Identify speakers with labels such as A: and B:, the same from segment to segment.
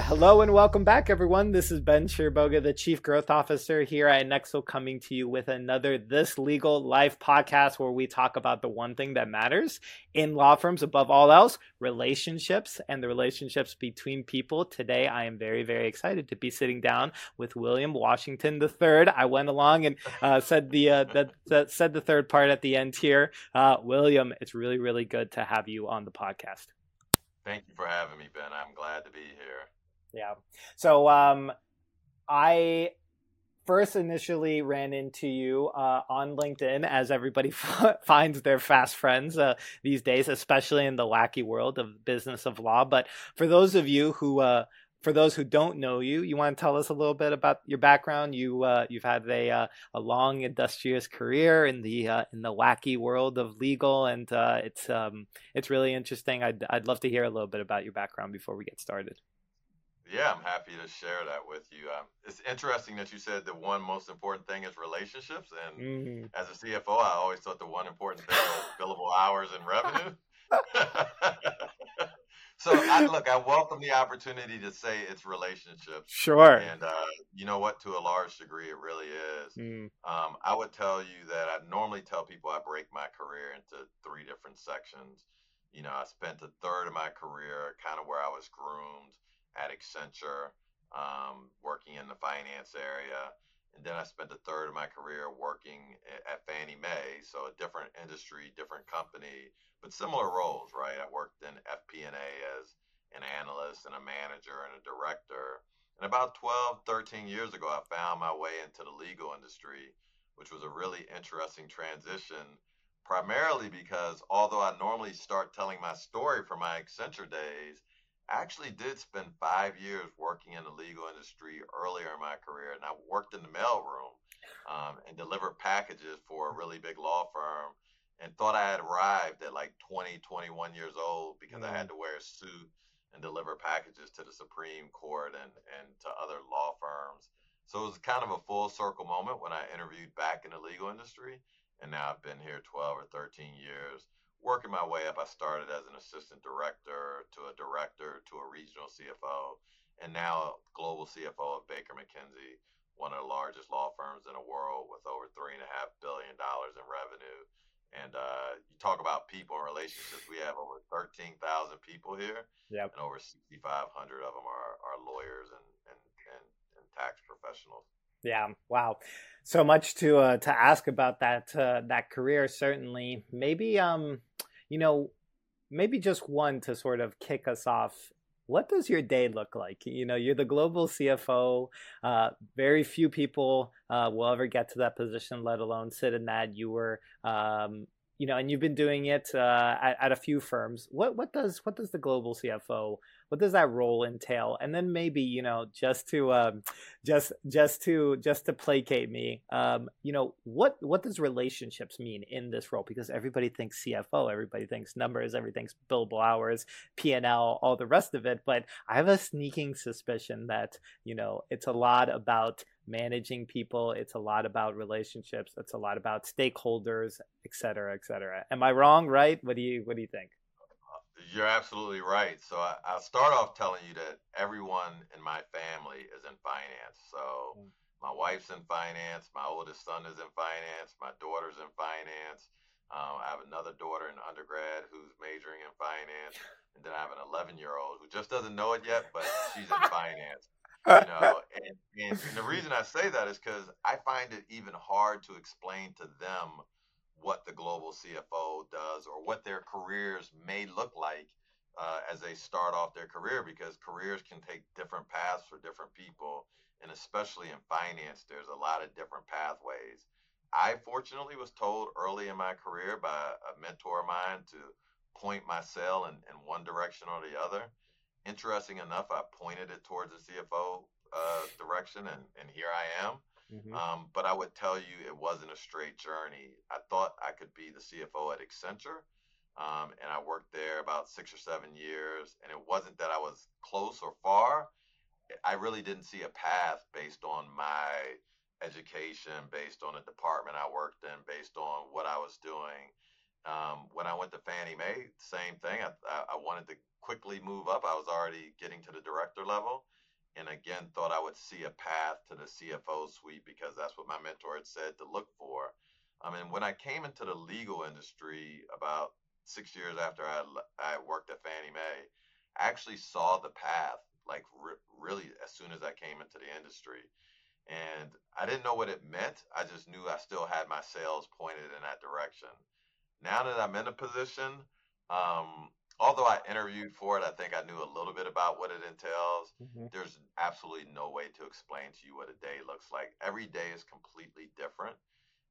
A: Hello and welcome back, everyone. This is Ben Chiriboga, the Chief Growth Officer here at Nexl, coming to you with another This Legal Life podcast where we talk about the one thing that matters in law firms above all else relationships and the relationships between people. Today, I am very, very excited to be sitting down with William Washington III. I went along and uh, said the, uh, the, the, said the third part at the end here. Uh, William, it's really, really good to have you on the podcast.
B: Thank you for having me, Ben. I'm glad to be here.
A: Yeah. So um, I first initially ran into you uh, on LinkedIn, as everybody f- finds their fast friends uh, these days, especially in the wacky world of business of law. But for those of you who uh, for those who don't know you, you want to tell us a little bit about your background. You uh, you've had a uh, a long, industrious career in the uh, in the wacky world of legal, and it's um, it's really interesting. I'd I'd love to hear a little bit about your background before we get started.
B: Yeah, I'm happy to share that with you. Um, it's interesting that you said the one most important thing is relationships, and mm-hmm. as a CFO, I always thought the one important thing was billable hours and revenue. so I look, I welcome the opportunity to say it's relationships.
A: Sure.
B: And uh, you know what? To a large degree, it really is. Mm. Um, I would tell you that I normally tell people I break my career into three different sections. You know, I spent a third of my career kind of where I was groomed at Accenture, um, working in the finance area. And then I spent a third of my career working at Fannie Mae, so a different industry, different company, but similar roles, right? I worked in FP&A as an analyst and a manager and a director. And about 12, 13 years ago, I found my way into the legal industry, which was a really interesting transition, primarily because although I normally start telling my story from my Accenture days, I actually did spend five years working in the legal industry earlier in my career, and I worked in the mailroom um, and delivered packages for a really big law firm and thought I had arrived at like 20, 21 years old because mm-hmm. I had to wear a suit and deliver packages to the Supreme Court and, and to other law firms. So it was kind of a full circle moment when I interviewed back in the legal industry. And now I've been here 12 or 13 years working my way up, I started as an assistant director to a director to a regional CFO, and now global CFO of Baker McKenzie, one of the largest law firms in the world with over three and a half billion dollars in revenue. And uh, you talk about people and relationships. We have over 13,000 people here,
A: yep.
B: and over 6,500 of them are, are lawyers and, and, and, and tax professionals.
A: Yeah, wow. So much to uh, to ask about that uh, that career. Certainly, maybe um, you know, maybe just one to sort of kick us off. What does your day look like? You know, you're the global CFO. Uh, very few people uh, will ever get to that position, let alone sit in that. You were um, you know, and you've been doing it uh, at, at, a few firms. What what does what does the global CFO what does that role entail? And then maybe you know just to um, just just to just to placate me, um, you know what what does relationships mean in this role? Because everybody thinks CFO, everybody thinks numbers, everything's billable hours, P and L, all the rest of it. But I have a sneaking suspicion that you know it's a lot about managing people. It's a lot about relationships. It's a lot about stakeholders, et cetera, et cetera. Am I wrong? Right? What do you What do you think?
B: You're absolutely right. So I, will start off telling you that everyone in my family is in finance. So mm. my wife's in finance. My oldest son is in finance. My daughter's in finance. Um, I have another daughter in undergrad who's majoring in finance, and then I have an 11 year old who just doesn't know it yet, but she's in finance. You know, and, and, and the reason I say that is because I find it even hard to explain to them what the global CFO does or what their careers may look like uh, as they start off their career because careers can take different paths for different people. And especially in finance, there's a lot of different pathways. I fortunately was told early in my career by a mentor of mine to point my sail in, in one direction or the other. Interesting enough, I pointed it towards the CFO uh, direction, and, and here I am. Mm-hmm. Um, but I would tell you it wasn't a straight journey. I thought I could be the CFO at Accenture, um, and I worked there about six or seven years. And it wasn't that I was close or far. I really didn't see a path based on my education, based on the department I worked in, based on what I was doing. Um, when I went to Fannie Mae, same thing. I, I wanted to quickly move up. I was already getting to the director level, and again thought I would see a path to the CFO suite because that's what my mentor had said to look for. I mean, when I came into the legal industry about six years after I, I worked at Fannie Mae, I actually saw the path like re- really as soon as I came into the industry. And I didn't know what it meant. I just knew I still had my sails pointed in that direction. Now that I'm in a position, um, although I interviewed for it, I think I knew a little bit about what it entails. Mm-hmm. There's absolutely no way to explain to you what a day looks like. Every day is completely different.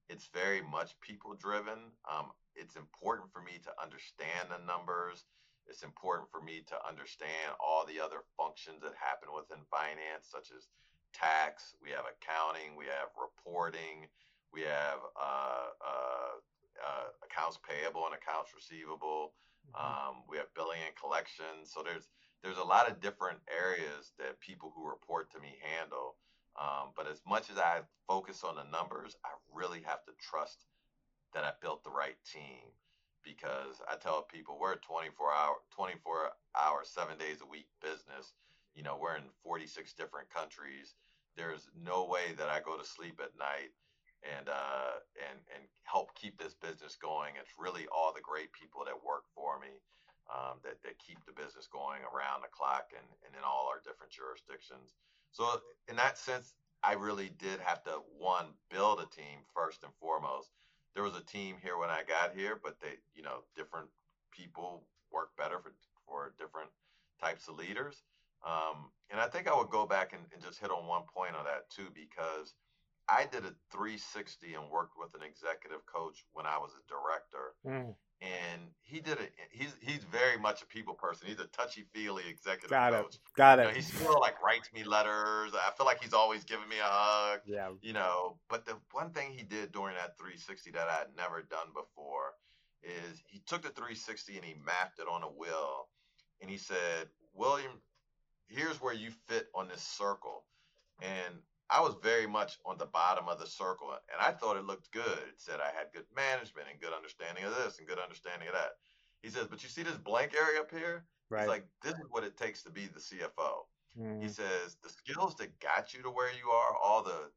B: It's very much people driven. Um, it's important for me to understand the numbers. It's important for me to understand all the other functions that happen within finance, such as tax, we have accounting, we have reporting, we have uh, uh, uh, accounts payable and accounts receivable. Mm-hmm. Um, we have billing and collections. So there's there's a lot of different areas that people who report to me handle. Um, but as much as I focus on the numbers, I really have to trust that I built the right team because I tell people we're a 24 hour 24 hour 7 days a week business. You know, we're in 46 different countries. There's no way that I go to sleep at night and uh, and and help keep this business going. It's really all the great people that work for me um, that that keep the business going around the clock and and in all our different jurisdictions. So in that sense, I really did have to one build a team first and foremost. There was a team here when I got here, but they you know different people work better for for different types of leaders. Um, and I think I would go back and, and just hit on one point on that too, because I did a 360 and worked with an executive coach when I was a director. Mm. And he did it. He's he's very much a people person. He's a touchy feely executive
A: Got
B: coach.
A: It. Got
B: you
A: it.
B: Know, he still like writes me letters. I feel like he's always giving me a hug.
A: Yeah.
B: You know, but the one thing he did during that 360 that I had never done before is he took the 360 and he mapped it on a wheel, and he said, William, here's where you fit on this circle. And I was very much on the bottom of the circle, and I thought it looked good. It said I had good management and good understanding of this and good understanding of that. He says, but you see this blank area up here? Right. He's like, this is what it takes to be the CFO. Mm. He says the skills that got you to where you are, all the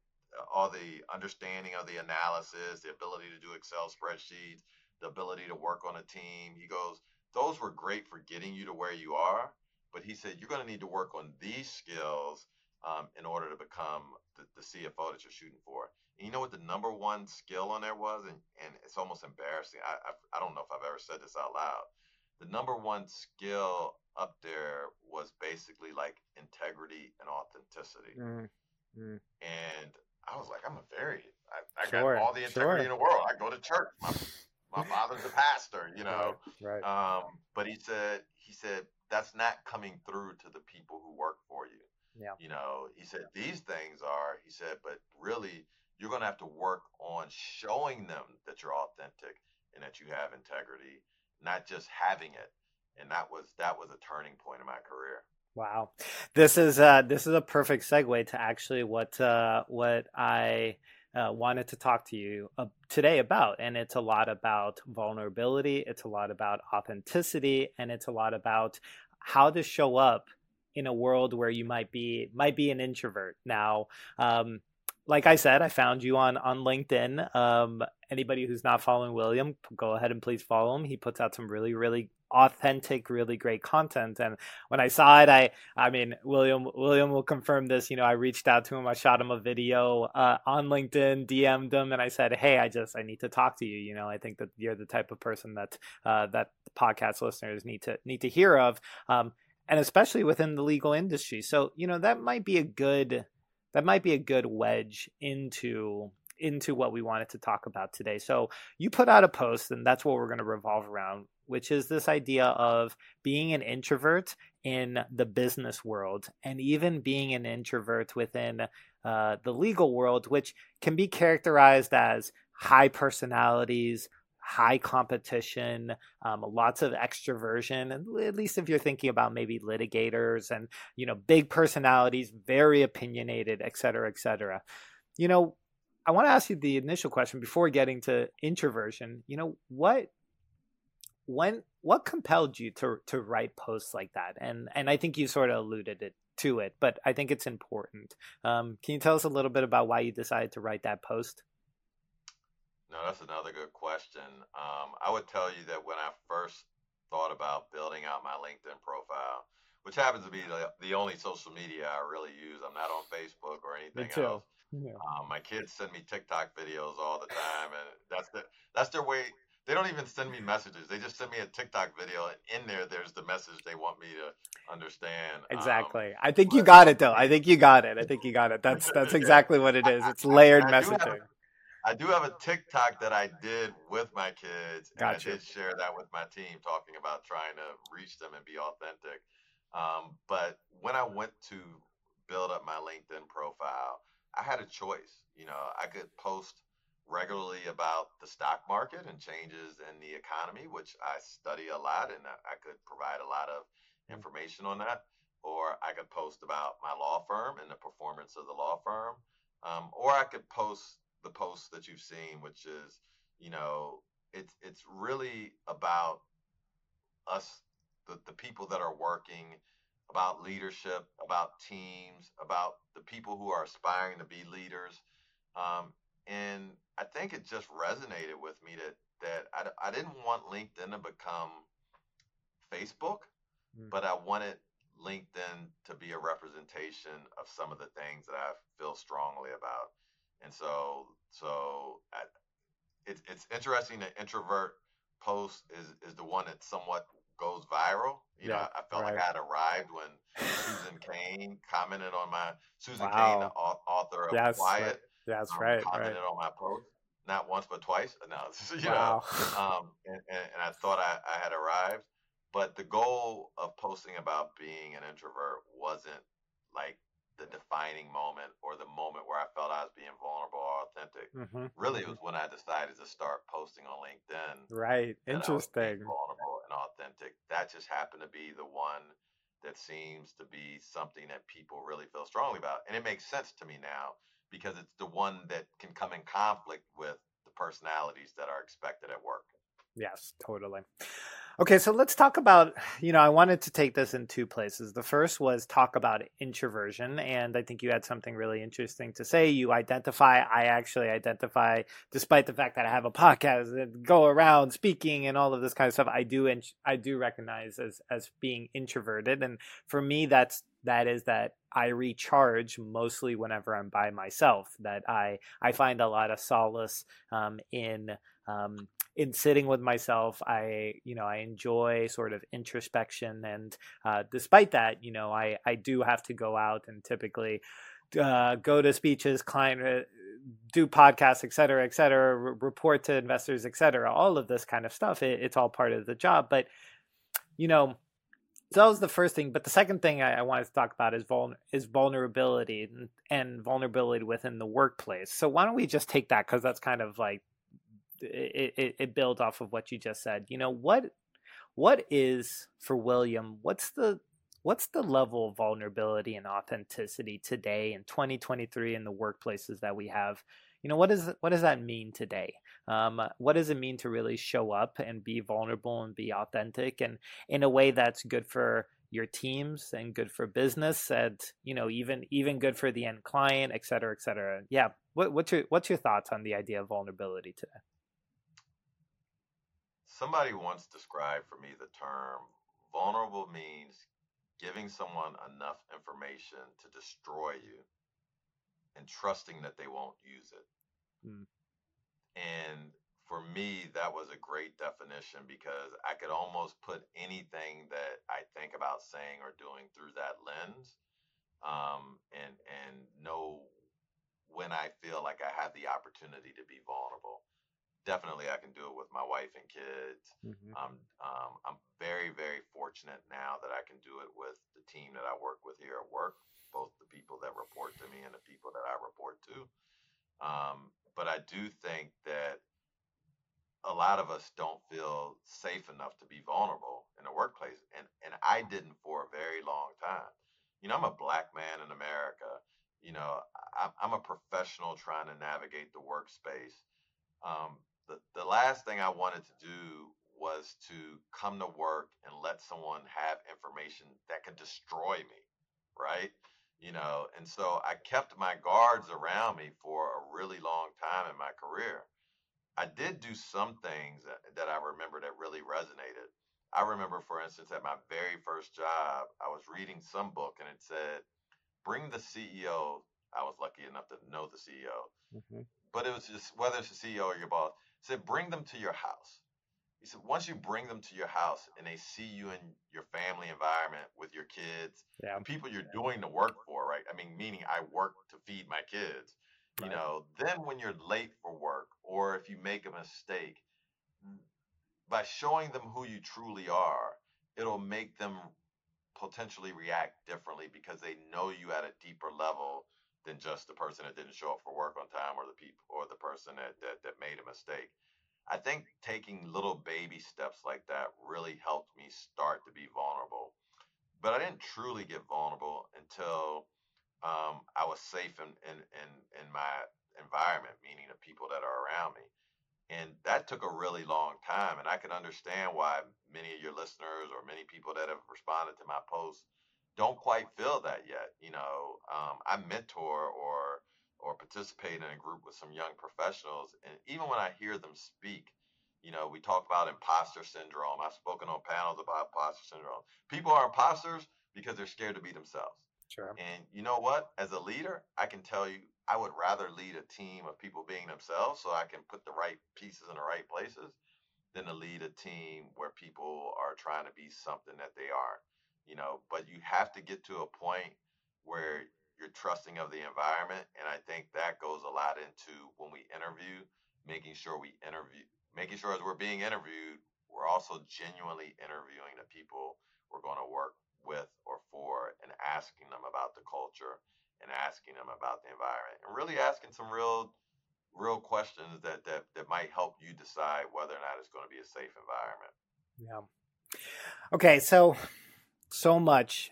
B: all the understanding of the analysis, the ability to do Excel spreadsheets, the ability to work on a team. He goes, those were great for getting you to where you are. But he said you're going to need to work on these skills um, in order to become the, the, CFO that you're shooting for. And you know what the number one skill on there was, and, and it's almost embarrassing. I, I I don't know if I've ever said this out loud. The number one skill up there was basically like integrity and authenticity. Mm-hmm. And I was like, I'm a very, I, I sure, got all the integrity sure. in the world. I go to church. My, my father's a pastor, you know.
A: Right. right.
B: Um, but he said, he said that's not coming through to the people who work for you.
A: Yeah.
B: You know, he said these things are, he said, but really you're going to have to work on showing them that you're authentic and that you have integrity, not just having it. And that was that was a turning point in my career.
A: Wow, this is uh, this is a perfect segue to actually what uh, what I uh, wanted to talk to you uh, today about. And it's a lot about vulnerability, it's a lot about authenticity, and it's a lot about how to show up in a world where you might be might be an introvert now. Um, like i said i found you on on linkedin. Um, anybody who's not following william go ahead and please follow him. He puts out some really really authentic really great content. And when i saw it i i mean william william will confirm this. You know i reached out to him. I shot him a video uh, on linkedin dm'd him and i said hey i just i need to talk to you. You know i think that you're the type of person that uh, that podcast listeners need to need to hear of. Um, and especially within the legal industry. So, you know, that might be a good that might be a good wedge into into what we wanted to talk about today. So, you put out a post and that's what we're going to revolve around, which is this idea of being an introvert in the business world and even being an introvert within uh, the legal world, which can be characterized as high personalities, high competition, um, lots of extroversion, and at least if you're thinking about maybe litigators and you know big personalities, very opinionated, et cetera, et cetera. You know, I want to ask you the initial question before getting to introversion. You know, what when what compelled you to to write posts like that? And and I think you sort of alluded it to it, but I think it's important. Um, can you tell us a little bit about why you decided to write that post?
B: No, that's another good question. Um, I would tell you that when I first thought about building out my LinkedIn profile, which happens to be the, the only social media I really use, I'm not on Facebook or anything else. Yeah. Um, my kids send me TikTok videos all the time, and that's the, that's their way. They don't even send me messages. They just send me a TikTok video, and in there, there's the message they want me to understand.
A: Um, exactly. Um, I think you got it, though. I think you got it. I think you got it. That's that's exactly what it is. It's layered I, I messaging.
B: I do have a TikTok that I did with my kids. Gotcha. And I did share that with my team, talking about trying to reach them and be authentic. Um, but when I went to build up my LinkedIn profile, I had a choice. You know, I could post regularly about the stock market and changes in the economy, which I study a lot and I could provide a lot of mm. information on that. Or I could post about my law firm and the performance of the law firm. Um, or I could post the posts that you've seen, which is, you know, it's it's really about us, the, the people that are working, about leadership, about teams, about the people who are aspiring to be leaders. Um, and I think it just resonated with me that that I, I didn't want LinkedIn to become Facebook, mm. but I wanted LinkedIn to be a representation of some of the things that I feel strongly about. And so, so it's it's interesting that introvert post is is the one that somewhat goes viral. You yeah, know, I felt right. like I had arrived when Susan Cain commented on my Susan wow. Cain, the author of
A: That's
B: Quiet.
A: Right. That's um, right.
B: Commented
A: right.
B: on my post, not once but twice. No, you wow. know, um, and, and, and, I thought I, I had arrived, but the goal of posting about being an introvert wasn't like the defining moment or the moment where I felt I was being vulnerable or authentic. Mm-hmm. Really, it mm-hmm. was when I decided to start posting on LinkedIn.
A: Right. Interesting.
B: vulnerable and authentic. That just happened to be the one that seems to be something that people really feel strongly about. And it makes sense to me now because it's the one that can come in conflict with the personalities that are expected at work.
A: Yes, totally. Okay, so let's talk about, you know, I wanted to take this in two places. The first was talk about introversion, and I think you had something really interesting to say. You identify, I actually identify, despite the fact that I have a podcast that go around speaking and all of this kind of stuff, I do, I do recognize as as being introverted, and for me, that's that is that I recharge mostly whenever I'm by myself. That I I find a lot of solace um, in um, in sitting with myself i you know i enjoy sort of introspection and uh, despite that you know i i do have to go out and typically uh, go to speeches client uh, do podcasts et cetera et cetera re- report to investors et cetera all of this kind of stuff it, it's all part of the job but you know so that was the first thing but the second thing i, I wanted to talk about is vul- is vulnerability and, and vulnerability within the workplace so why don't we just take that because that's kind of like it, it, it builds off of what you just said. You know what what is for William? What's the what's the level of vulnerability and authenticity today in 2023 in the workplaces that we have? You know what is what does that mean today? Um, what does it mean to really show up and be vulnerable and be authentic and in a way that's good for your teams and good for business and you know even even good for the end client et cetera et cetera yeah what, what's your what's your thoughts on the idea of vulnerability today
B: Somebody once described for me the term vulnerable means giving someone enough information to destroy you and trusting that they won't use it. Mm. And for me, that was a great definition because I could almost put anything that I think about saying or doing through that lens, um, and and know when I feel like I have the opportunity to be vulnerable definitely I can do it with my wife and kids. Mm-hmm. Um, um, I'm very, very fortunate now that I can do it with the team that I work with here at work, both the people that report to me and the people that I report to. Um, but I do think that a lot of us don't feel safe enough to be vulnerable in the workplace, and and I didn't for a very long time. You know, I'm a black man in America. You know, I'm a professional trying to navigate the workspace. Um, the, the last thing I wanted to do was was to come to work and let someone have information that could destroy me, right? You know, and so I kept my guards around me for a really long time in my career. I did do some things that, that I remember that really resonated. I remember, for instance, at my very first job, I was reading some book and it said, bring the CEO. I was lucky enough to know the CEO, mm-hmm. but it was just whether it's the CEO or your boss, said, bring them to your house. He said, once you bring them to your house and they see you in your family environment with your kids, yeah. people you're doing the work for, right? I mean, meaning I work to feed my kids, right. you know, then when you're late for work or if you make a mistake, by showing them who you truly are, it'll make them potentially react differently because they know you at a deeper level than just the person that didn't show up for work on time or the people or the person that, that, that made a mistake. I think taking little baby steps like that really helped me start to be vulnerable. But I didn't truly get vulnerable until um, I was safe in, in, in, in my environment, meaning the people that are around me. And that took a really long time. And I can understand why many of your listeners or many people that have responded to my posts don't quite feel that yet. You know, um, I mentor or or participate in a group with some young professionals. And even when I hear them speak, you know, we talk about imposter syndrome. I've spoken on panels about imposter syndrome. People are imposters because they're scared to be themselves.
A: Sure.
B: And you know what? As a leader, I can tell you, I would rather lead a team of people being themselves so I can put the right pieces in the right places than to lead a team where people are trying to be something that they aren't. You know, but you have to get to a point where you're trusting of the environment. And I think that goes a lot into when we interview, making sure we interview, making sure as we're being interviewed, we're also genuinely interviewing the people we're going to work with or for and asking them about the culture and asking them about the environment and really asking some real real questions that that, that might help you decide whether or not it's going to be a safe environment
A: yeah okay so so much.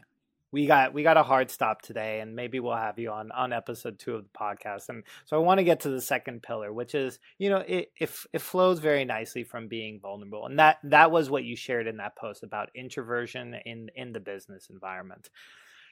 A: We got we got a hard stop today and maybe we'll have you on on episode two of the podcast. And so i want to get to the second pillar which is you know it, it it flows very nicely from being vulnerable. And that that was what you shared in that post about introversion in in the business environment.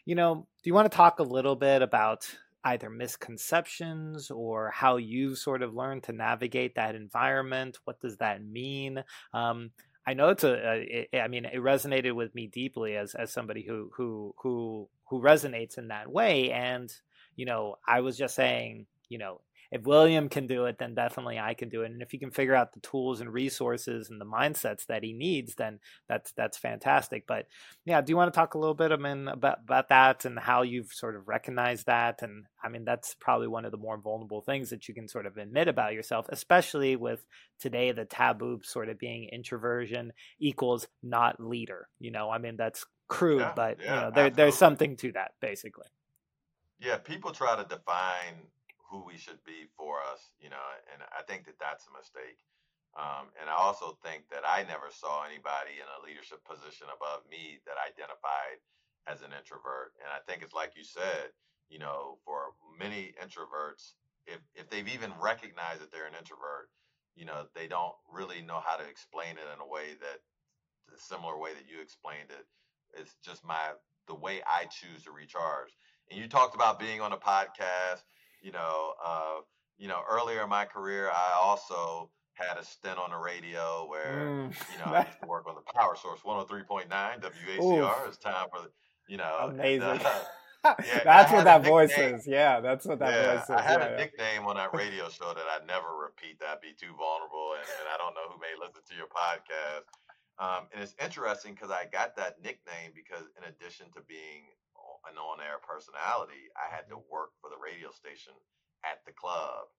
A: You know do you want to talk a little bit about either misconceptions or how you've sort of learned to navigate that environment? What does that mean? Um, I know it's a. It, mean, it resonated with me deeply as as somebody who who who who resonates in that way. And you know, I was just saying, you know, if William can do it, then definitely I can do it. And if he can figure out the tools and resources and the mindsets that he needs, then that's that's fantastic. But yeah, do you want to talk a little bit I mean, about about that and how you've sort of recognized that? And I mean, that's probably one of the more vulnerable things that you can sort of admit about yourself, especially with today the taboo sort of being introversion equals not leader. You know, I mean that's crude, yeah, but yeah, you know, there, there's something to that basically.
B: Yeah, people try to define who we should be for us, you know, and I think that that's a mistake. Um, and I also think that I never saw anybody in a leadership position above me that identified as an introvert. And I think it's like you said, you know, for many introverts, if, if they've even recognized that they're an introvert, you know, they don't really know how to explain it in a way that the similar way that you explained it. It's just my the way I choose to recharge. And you talked about being on a podcast you know, uh, you know, earlier in my career, I also had a stint on the radio where, mm. you know, I used to work on the power source 103.9 WACR. Oof. It's time for, you know,
A: amazing. And, uh, yeah, that's what that voice is. Yeah, that's what that
B: yeah,
A: voice is.
B: I had
A: yeah,
B: a nickname on that radio show that I'd never repeat. That'd be too vulnerable, and, and I don't know who may listen to your podcast. Um, and it's interesting because I got that nickname because, in addition to being an on-air personality, I had to work for the radio station at the club.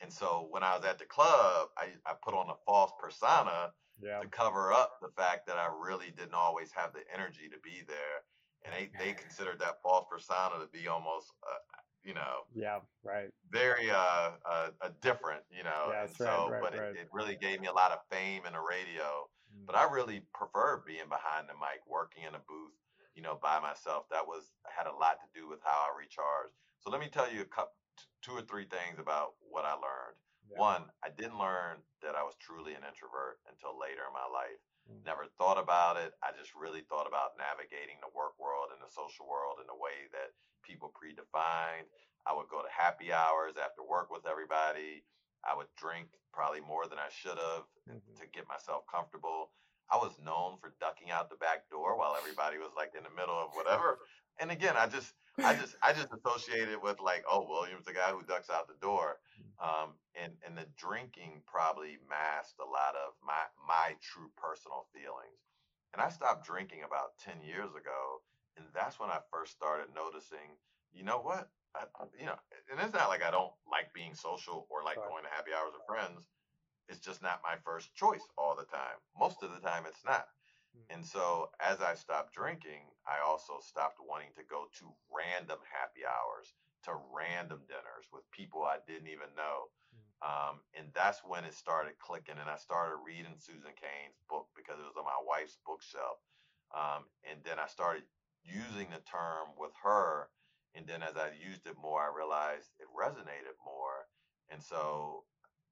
B: And so when I was at the club, I, I put on a false persona yeah. to cover up the fact that I really didn't always have the energy to be there. And they, they considered that false persona to be almost, uh, you know,
A: yeah, right,
B: very uh, uh, uh different, you know. Yeah, and so, right, but right. It, it, really gave me a lot of fame in the radio. Mm. But I really prefer being behind the mic, working in a booth, you know, by myself. That was had a lot to do with how I recharged. So let me tell you a couple, two or three things about what I learned. Yeah. One, I didn't learn that I was truly an introvert until later in my life. Mm. Never thought about it. I just really thought about navigating the work world and the social world in a way that people predefined. I would go to happy hours after work with everybody. I would drink probably more than I should have mm-hmm. to get myself comfortable. I was known for ducking out the back door while everybody was like in the middle of whatever. And again, I just, I just, I just associated with like, oh, William's the guy who ducks out the door. Mm. Um, and and the drinking probably masked a lot of my my true personal feelings. And I stopped drinking about ten years ago, and that's when I first started noticing, you know what, I, you know, and it's not like I don't like being social or like going to happy hours with friends. It's just not my first choice all the time. Most of the time, it's not. Hmm. And so, as I stopped drinking, I also stopped wanting to go to random happy hours, to random dinners with people I didn't even know. Hmm. Um, and that's when it started clicking. And I started reading Susan Cain's book because it was on my wife's bookshelf. Um, and then I started using the term with her and then as I used it more, I realized it resonated more. And so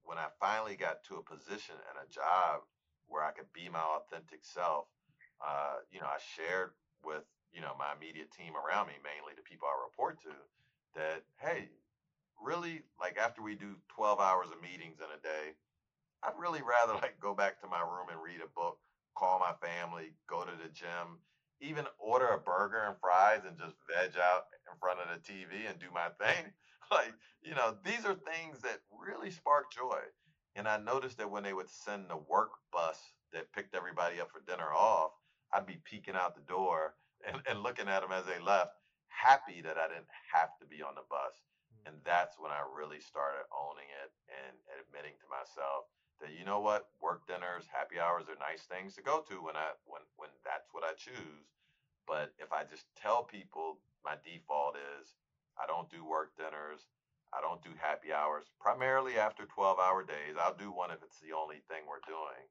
B: when I finally got to a position and a job where I could be my authentic self, uh, you know, I shared with, you know, my immediate team around me, mainly the people I report to, that, hey, really, like after we do 12 hours of meetings in a day, I'd really rather like go back to my room and read a book, call my family, go to the gym, even order a burger and fries and just veg out in front of the TV and do my thing. Like, you know, these are things that really spark joy. And I noticed that when they would send the work bus that picked everybody up for dinner off, I'd be peeking out the door and, and looking at them as they left, happy that I didn't have to be on the bus. Mm. And that's when I really started owning it and admitting to myself that you know what, work dinners, happy hours are nice things to go to when I when when that's what I choose. But if I just tell people my default is I don't do work dinners. I don't do happy hours, primarily after 12 hour days. I'll do one if it's the only thing we're doing.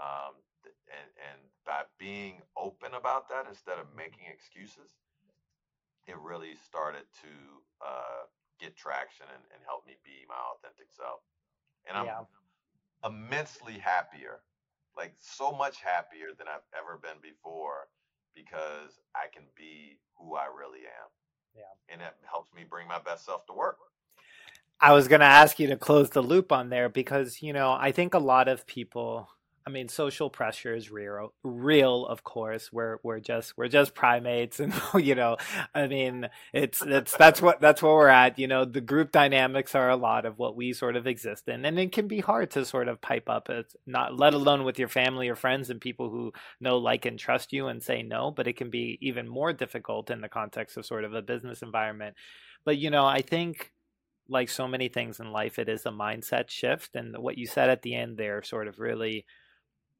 B: Um, and, and by being open about that instead of making excuses, it really started to uh, get traction and, and help me be my authentic self. And I'm yeah. immensely happier, like so much happier than I've ever been before because I can be who I really am. Yeah. And it helps me bring my best self to work.
A: I was going to ask you to close the loop on there because, you know, I think a lot of people I mean, social pressure is real, real. Of course, we're we're just we're just primates, and you know, I mean, it's it's that's what that's where we're at. You know, the group dynamics are a lot of what we sort of exist in, and it can be hard to sort of pipe up. It's not let alone with your family or friends and people who know, like, and trust you, and say no. But it can be even more difficult in the context of sort of a business environment. But you know, I think like so many things in life, it is a mindset shift, and what you said at the end there sort of really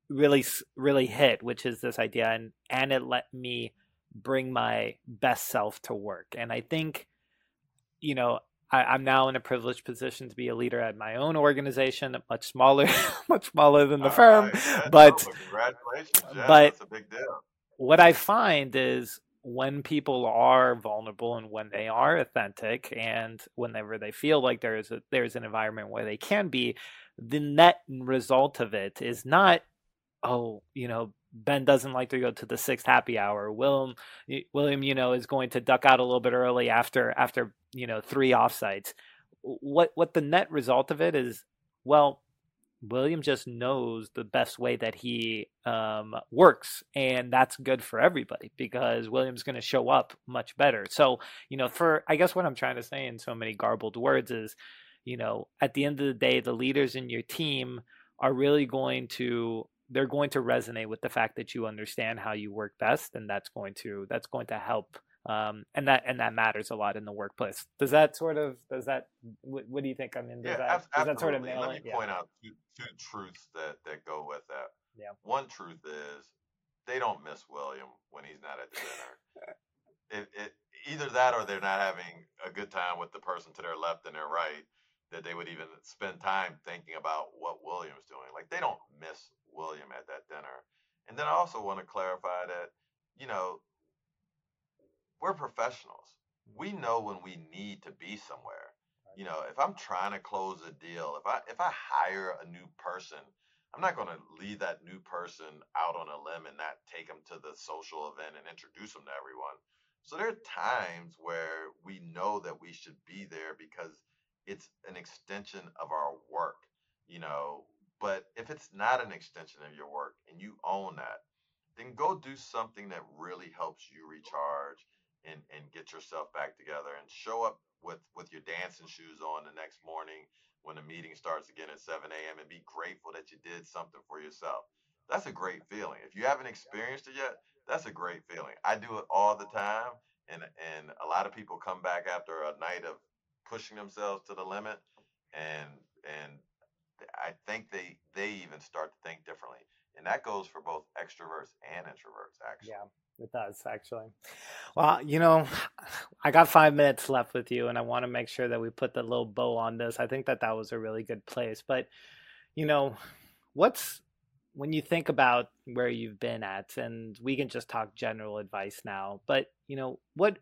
A: really really hit, which is this idea, and and it let me bring my best self to work. And I think, you know, I, am now in a privileged position to be a leader at my own organization, much smaller, much smaller than the All firm. Right. But yeah, but a big deal. What I find is when people are vulnerable and when they are authentic and whenever they feel like there is a there's an environment where they can be the net result of it is not oh, you know, Ben doesn't like to go to the sixth happy hour. William, William, you know, is going to duck out a little bit early after after you know three offsites. What what the net result of it is? Well, William just knows the best way that he um, works, and that's good for everybody because William's going to show up much better. So, you know, for I guess what I'm trying to say in so many garbled words is, you know, at the end of the day, the leaders in your team are really going to they're going to resonate with the fact that you understand how you work best and that's going to that's going to help um, and that and that matters a lot in the workplace. Does that sort of does that what, what do you think? I mean, does
B: yeah,
A: that
B: ab- does
A: that
B: sort of nail Let me point out two, two truths that that go with that.
A: Yeah.
B: One truth is they don't miss William when he's not at the dinner. it, it either that or they're not having a good time with the person to their left and their right that they would even spend time thinking about what William's doing. Like they don't miss William at that dinner. And then I also want to clarify that, you know, we're professionals. We mm-hmm. know when we need to be somewhere. You know, if I'm trying to close a deal, if I if I hire a new person, I'm not going to leave that new person out on a limb and not take them to the social event and introduce them to everyone. So there are times where we know that we should be there because it's an extension of our work, you know. But if it's not an extension of your work and you own that, then go do something that really helps you recharge and, and get yourself back together and show up with, with your dancing shoes on the next morning when the meeting starts again at 7 a.m. and be grateful that you did something for yourself. That's a great feeling. If you haven't experienced it yet, that's a great feeling. I do it all the time, and and a lot of people come back after a night of pushing themselves to the limit, and and I think they they even start to think differently, and that goes for both extroverts and introverts. Actually,
A: yeah, it does actually. Well, you know, I got five minutes left with you, and I want to make sure that we put the little bow on this. I think that that was a really good place, but you know, what's when you think about where you've been at and we can just talk general advice now but you know what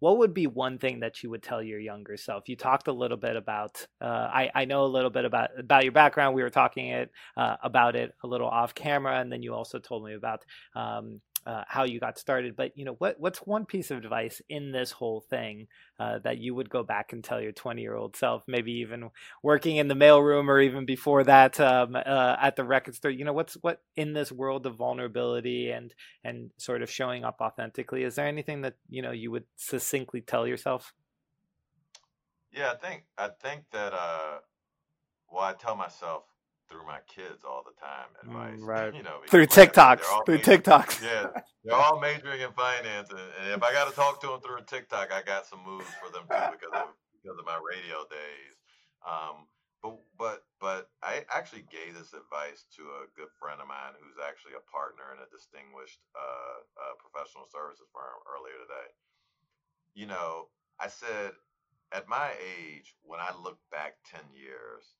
A: what would be one thing that you would tell your younger self? You talked a little bit about uh, I, I know a little bit about about your background. We were talking it uh, about it a little off camera and then you also told me about um, uh, how you got started. But you know, what what's one piece of advice in this whole thing uh, that you would go back and tell your 20 year old self, maybe even working in the mailroom or even before that um, uh, at the record store? You know, what's what in this world of vulnerability and and sort of showing up authentically? Is there anything that you know you would succinctly tell yourself?
B: Yeah, I think I think that uh, well, I tell myself through my kids all the time mm, advice. Mm, right. You know,
A: through TikToks. Through majoring, TikToks.
B: Yeah, they're all majoring in finance, and, and if I got to talk to them through a TikTok, I got some moves for them too because of because of my radio days. Um, but but but I actually gave this advice to a good friend of mine who's actually a partner in a distinguished uh, uh, professional services firm earlier today. You know, I said at my age, when I look back ten years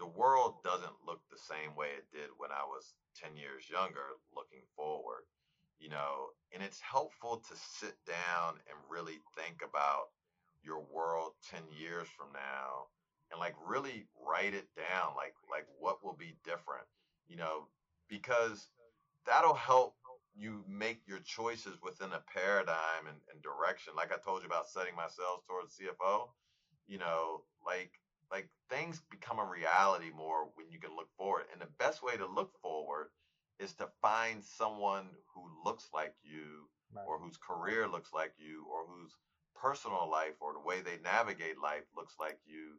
B: the world doesn't look the same way it did when I was 10 years younger looking forward, you know, and it's helpful to sit down and really think about your world 10 years from now and like really write it down like like what will be different you know because that'll help you make your choices within a paradigm and, and direction. Like i told you about setting myself towards cfo you know like like things become a reality more when you can look forward. And the best way to look forward is to find someone who looks like you right. or whose career looks like you or whose personal life or the way they navigate life looks like you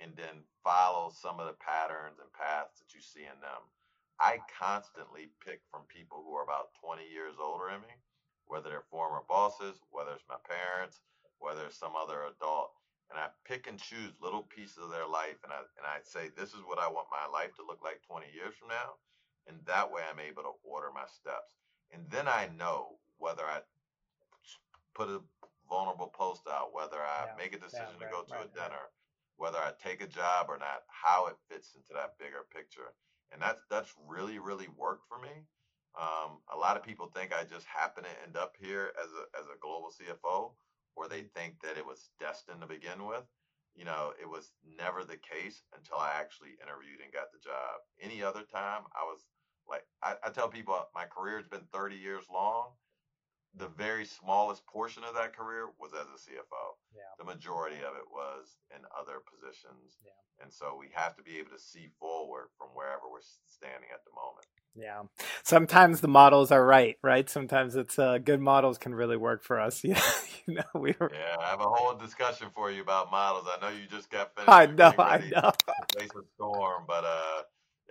B: and then follow some of the patterns and paths that you see in them. I constantly pick from people who are about 20 years older than me, whether they're former bosses, whether it's my parents, whether it's some other adult and I pick and choose little pieces of their life, and I and I say, this is what I want my life to look like 20 years from now, and that way I'm able to order my steps, and then I know whether I put a vulnerable post out, whether I yeah, make a decision yeah, right, to go to right, a dinner, right. whether I take a job or not, how it fits into that bigger picture, and that's that's really really worked for me. Um, a lot of people think I just happen to end up here as a as a global CFO or they think that it was destined to begin with. You know, it was never the case until I actually interviewed and got the job. Any other time, I was like, I, I tell people my career has been 30 years long. The very smallest portion of that career was as a CFO. Yeah. The majority of it was in other positions. Yeah. And so we have to be able to see forward from wherever we're standing at the moment.
A: Yeah. Sometimes the models are right, right? Sometimes it's uh, good models can really work for us. Yeah. you know, we
B: were... Yeah, I have a whole discussion for you about models. I know you just got finished.
A: I know, I know.
B: Face a storm, but uh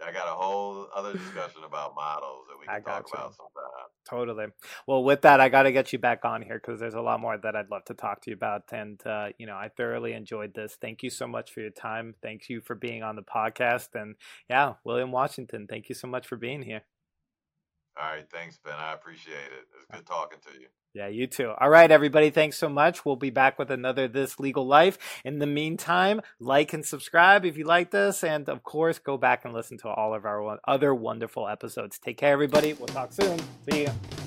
B: I got a whole other discussion about models that we can talk you. about sometime.
A: Totally. Well, with that, I got to get you back on here because there's a lot more that I'd love to talk to you about. And, uh, you know, I thoroughly enjoyed this. Thank you so much for your time. Thank you for being on the podcast. And yeah, William Washington, thank you so much for being here.
B: All right. Thanks, Ben. I appreciate it. It's good talking to you.
A: Yeah, you too. All right, everybody. Thanks so much. We'll be back with another This Legal Life. In the meantime, like and subscribe if you like this. And of course, go back and listen to all of our other wonderful episodes. Take care, everybody. We'll talk soon. See you.